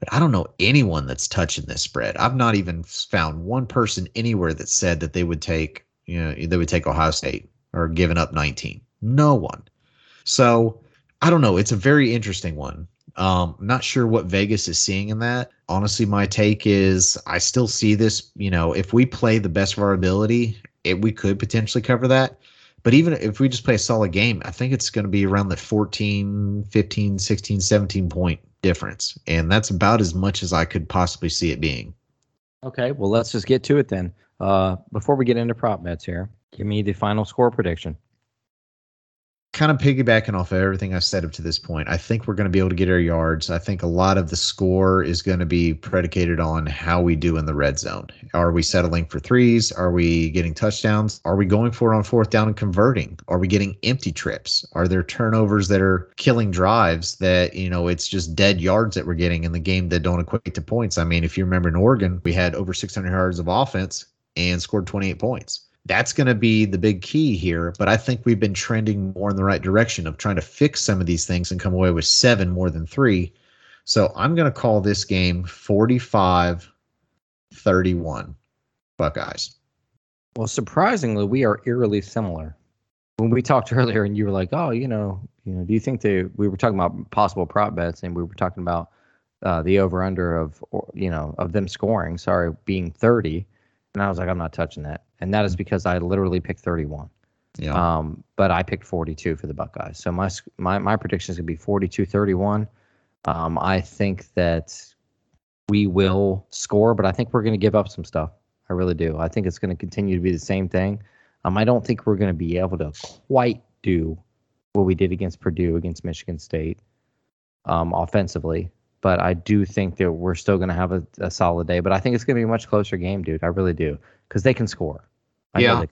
But I don't know anyone that's touching this spread. I've not even found one person anywhere that said that they would take, you know, they would take Ohio State or giving up 19. No one. So I don't know. It's a very interesting one. Um, not sure what Vegas is seeing in that. Honestly, my take is I still see this. You know, if we play the best of our ability, it, we could potentially cover that. But even if we just play a solid game, I think it's going to be around the 14, 15, 16, 17 point difference. And that's about as much as I could possibly see it being. Okay, well, let's just get to it then. Uh, before we get into prop bets here, give me the final score prediction kind of piggybacking off of everything I've said up to this point, I think we're going to be able to get our yards. I think a lot of the score is going to be predicated on how we do in the red zone. Are we settling for threes? Are we getting touchdowns? Are we going for it on fourth down and converting? Are we getting empty trips? Are there turnovers that are killing drives that, you know, it's just dead yards that we're getting in the game that don't equate to points? I mean, if you remember in Oregon, we had over 600 yards of offense and scored 28 points that's going to be the big key here. But I think we've been trending more in the right direction of trying to fix some of these things and come away with seven more than three. So I'm going to call this game 45 31 Buckeyes. Well, surprisingly, we are eerily similar. When we talked [LAUGHS] earlier, and you were like, "Oh, you know, you know, do you think they?" We were talking about possible prop bets, and we were talking about uh, the over under of, you know, of them scoring. Sorry, being 30, and I was like, "I'm not touching that." And that is mm. because I literally picked 31. Yeah. Um, but I picked 42 for the Buckeyes. So my my my prediction is going to be 42-31. Um, I think that we will score, but I think we're going to give up some stuff. I really do. I think it's going to continue to be the same thing. Um, I don't think we're going to be able to quite do what we did against Purdue, against Michigan State, um, offensively. But I do think that we're still going to have a, a solid day. But I think it's going to be a much closer game, dude. I really do, because they can score. I yeah,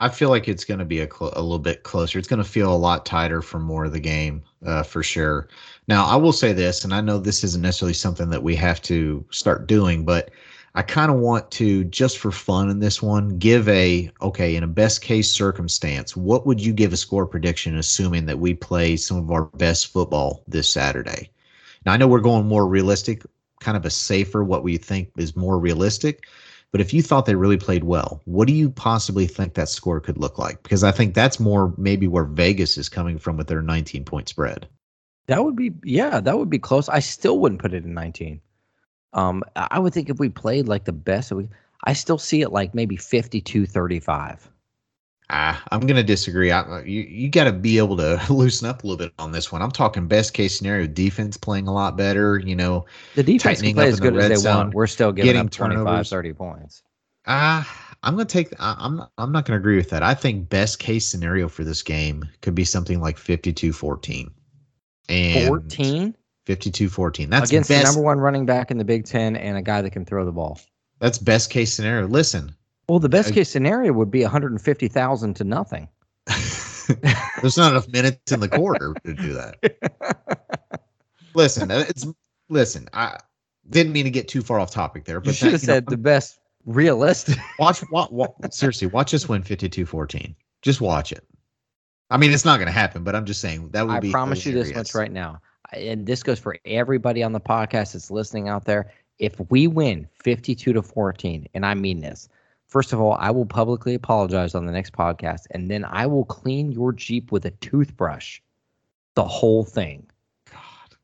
I feel like it's going to be a, cl- a little bit closer. It's going to feel a lot tighter for more of the game, uh, for sure. Now, I will say this, and I know this isn't necessarily something that we have to start doing, but I kind of want to, just for fun in this one, give a okay, in a best case circumstance, what would you give a score prediction, assuming that we play some of our best football this Saturday? Now, I know we're going more realistic, kind of a safer, what we think is more realistic. But if you thought they really played well, what do you possibly think that score could look like? Because I think that's more maybe where Vegas is coming from with their 19 point spread. That would be yeah, that would be close. I still wouldn't put it in 19. Um, I would think if we played like the best, we, I still see it like maybe 52 35. Ah, I'm gonna disagree. I, you you got to be able to [LAUGHS] loosen up a little bit on this one. I'm talking best case scenario, defense playing a lot better. You know, the defense can play as good the as they zone, want. We're still giving up 25, turnovers. 30 points. Ah, uh, I'm gonna take. I'm I'm not gonna agree with that. I think best case scenario for this game could be something like 52-14. And 14. 52-14. That's against best, the number one running back in the Big Ten and a guy that can throw the ball. That's best case scenario. Listen, well, the best case scenario would be 150,000 to nothing. [LAUGHS] There's not enough minutes in the quarter to do that. [LAUGHS] listen, uh, it's listen. I didn't mean to get too far off topic there, but you should have said know, the best realistic. [LAUGHS] watch, watch, watch, seriously, watch us win 52-14. Just watch it. I mean, it's not going to happen, but I'm just saying that would I be. I promise hilarious. you this much right now, and this goes for everybody on the podcast that's listening out there. If we win 52 to 14, and I mean this, First of all, I will publicly apologize on the next podcast, and then I will clean your Jeep with a toothbrush. The whole thing.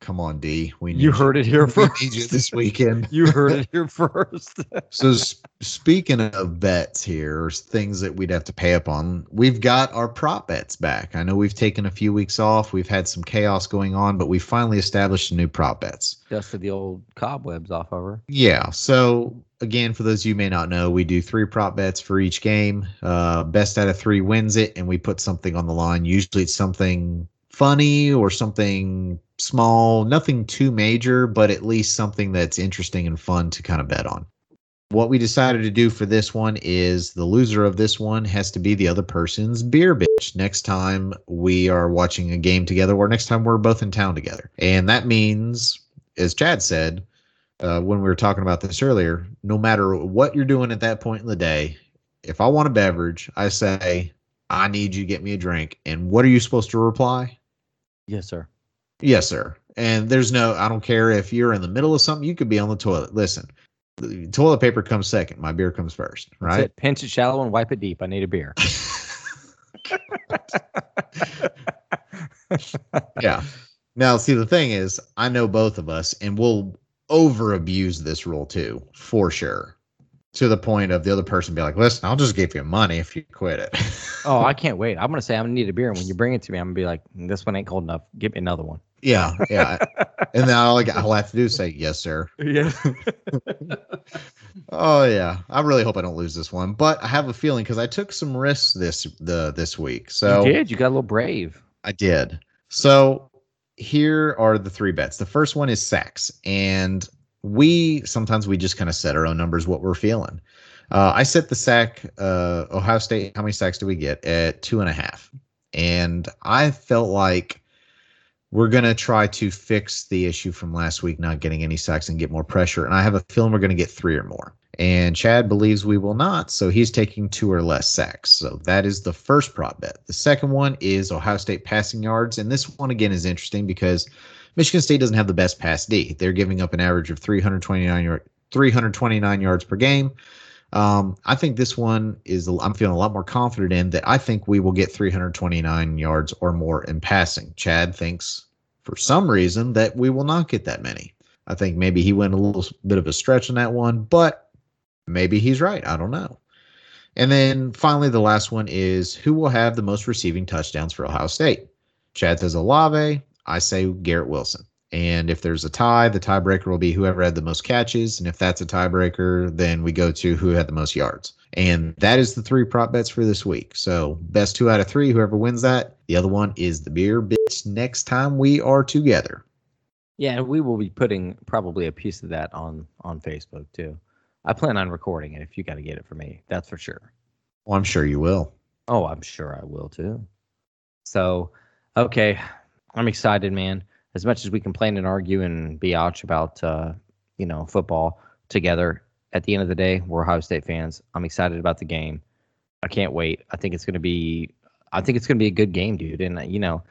Come on, D. We you heard you. it here first. [LAUGHS] We need you this weekend. [LAUGHS] you heard it here first. [LAUGHS] so, speaking of bets here, things that we'd have to pay up on, we've got our prop bets back. I know we've taken a few weeks off. We've had some chaos going on, but we finally established a new prop bets. Dusted the old cobwebs off of her. Yeah. So, again, for those you may not know, we do three prop bets for each game. Uh, best out of three wins it, and we put something on the line. Usually, it's something funny or something small, nothing too major, but at least something that's interesting and fun to kind of bet on. What we decided to do for this one is the loser of this one has to be the other person's beer bitch next time we are watching a game together or next time we're both in town together. And that means, as Chad said, uh, when we were talking about this earlier, no matter what you're doing at that point in the day, if I want a beverage, I say, I need you to get me a drink. And what are you supposed to reply? Yes, sir. Yes, sir. And there's no, I don't care if you're in the middle of something, you could be on the toilet. Listen, the toilet paper comes second. My beer comes first, right? Pinch it shallow and wipe it deep. I need a beer. [LAUGHS] yeah. Now, see, the thing is, I know both of us, and we'll over abuse this rule too, for sure. To the point of the other person be like, listen, I'll just give you money if you quit it. [LAUGHS] oh, I [LAUGHS] can't wait. I'm gonna say I'm gonna need a beer, and when you bring it to me, I'm gonna be like, mm, this one ain't cold enough. Give me another one. Yeah, yeah. [LAUGHS] and then all, all I have to do is say, yes, sir. Yeah. oh yeah. I really hope I don't lose this one, but I have a feeling because I took some risks this the this week. So you did. You got a little brave. I did. So here are the three bets. The first one is sex, and we sometimes we just kind of set our own numbers what we're feeling. Uh, I set the sack uh, Ohio State. How many sacks do we get at two and a half? And I felt like we're going to try to fix the issue from last week, not getting any sacks and get more pressure. And I have a feeling we're going to get three or more. And Chad believes we will not, so he's taking two or less sacks. So that is the first prop bet. The second one is Ohio State passing yards. And this one, again, is interesting because Michigan State doesn't have the best pass D. They're giving up an average of 329, yard, 329 yards per game. Um, I think this one is, I'm feeling a lot more confident in that I think we will get 329 yards or more in passing. Chad thinks for some reason that we will not get that many. I think maybe he went a little bit of a stretch on that one, but maybe he's right. I don't know. And then finally, the last one is who will have the most receiving touchdowns for Ohio State? Chad says Olave. I say Garrett Wilson. And if there's a tie, the tiebreaker will be whoever had the most catches. And if that's a tiebreaker, then we go to who had the most yards. And that is the three prop bets for this week. So best two out of three, whoever wins that. The other one is the beer bitch next time we are together. Yeah, we will be putting probably a piece of that on on Facebook too. I plan on recording it if you got to get it for me. That's for sure. Well, I'm sure you will. Oh, I'm sure I will too. So, okay, I'm excited, man. As much as we complain and argue and be ouch about, uh, you know, football together, at the end of the day, we're Ohio State fans. I'm excited about the game. I can't wait. I think it's going to be, I think it's to be a good game, dude. And you know,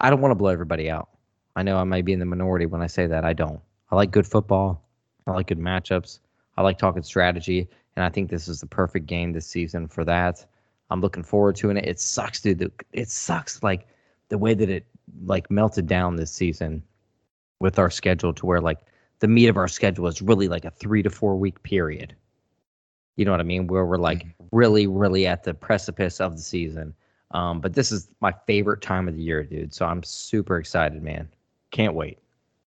I don't want to blow everybody out. I know I might be in the minority when I say that. I don't. I like good football. I like good matchups. I like talking strategy, and I think this is the perfect game this season for that. I'm looking forward to it. It sucks, dude. It sucks like the way that it like melted down this season with our schedule to where like the meat of our schedule is really like a three to four week period. You know what I mean? Where we're like mm-hmm. really, really at the precipice of the season. Um, but this is my favorite time of the year, dude. So I'm super excited, man. Can't wait.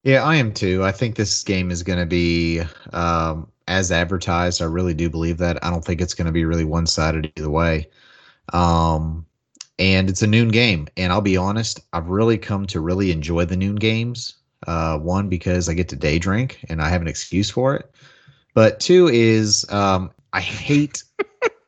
Yeah, I am too. I think this game is going to be um, as advertised. I really do believe that. I don't think it's going to be really one sided either way. Um, and it's a noon game. And I'll be honest, I've really come to really enjoy the noon games. Uh, one, because I get to day drink and I have an excuse for it. But two is um, I hate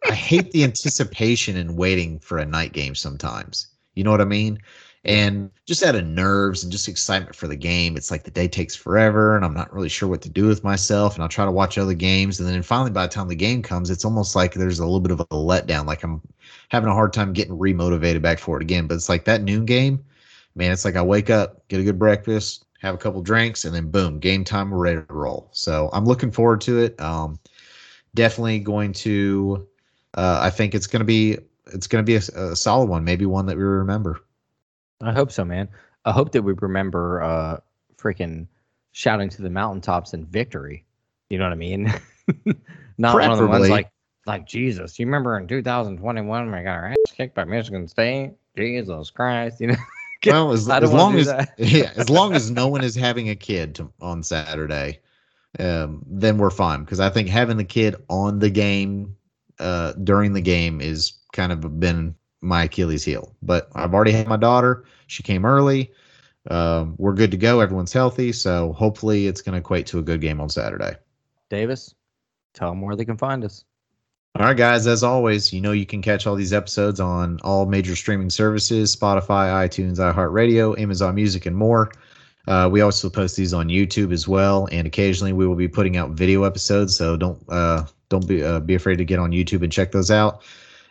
I hate the anticipation and waiting for a night game sometimes. You know what I mean? and just out of nerves and just excitement for the game. It's like the day takes forever and I'm not really sure what to do with myself. And I'll try to watch other games. And then finally, by the time the game comes, it's almost like there's a little bit of a letdown. Like I'm having a hard time getting remotivated back for it again. But it's like that noon game, man, it's like I wake up, get a good breakfast, have a couple drinks, and then boom, game time, we're ready to roll. So I'm looking forward to it. Um, definitely going to, uh, I think it's going to be, it's going to be a, a solid one, maybe one that we remember. I hope so, man. I hope that we remember uh freaking shouting to the mountaintops in victory. You know what I mean? [LAUGHS] Not Preferably. one of the ones like like Jesus. You remember in 2021 when we got our ass kicked by Michigan State? Jesus Christ, you know. [LAUGHS] well, as, as long as [LAUGHS] yeah, as long as no one is having a kid to, on Saturday, um, then we're fine. Because I think having the kid on the game uh, during the game is kind of been my Achilles heel. But I've already had my daughter. She came early. Um, we're good to go. Everyone's healthy. So hopefully it's going to equate to a good game on Saturday. Davis, tell them where they can find us. All right, guys. As always, you know you can catch all these episodes on all major streaming services Spotify, iTunes, iHeartRadio, Amazon Music, and more. Uh, we also post these on YouTube as well, and occasionally we will be putting out video episodes. So don't uh, don't be uh, be afraid to get on YouTube and check those out.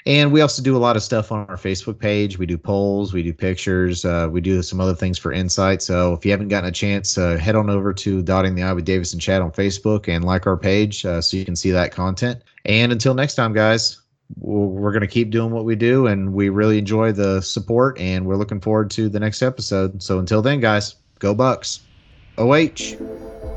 And we also do a lot of stuff on our Facebook page. We do polls, we do pictures, uh, we do some other things for insight. So if you haven't gotten a chance, uh, head on over to Dotting the I with Davis and Chad on Facebook and like our page uh, so you can see that content. And until next time, guys, we're going to keep doing what we do and we really enjoy the support and we're looking forward to the next episode. So until then, guys, go Bucks. OH.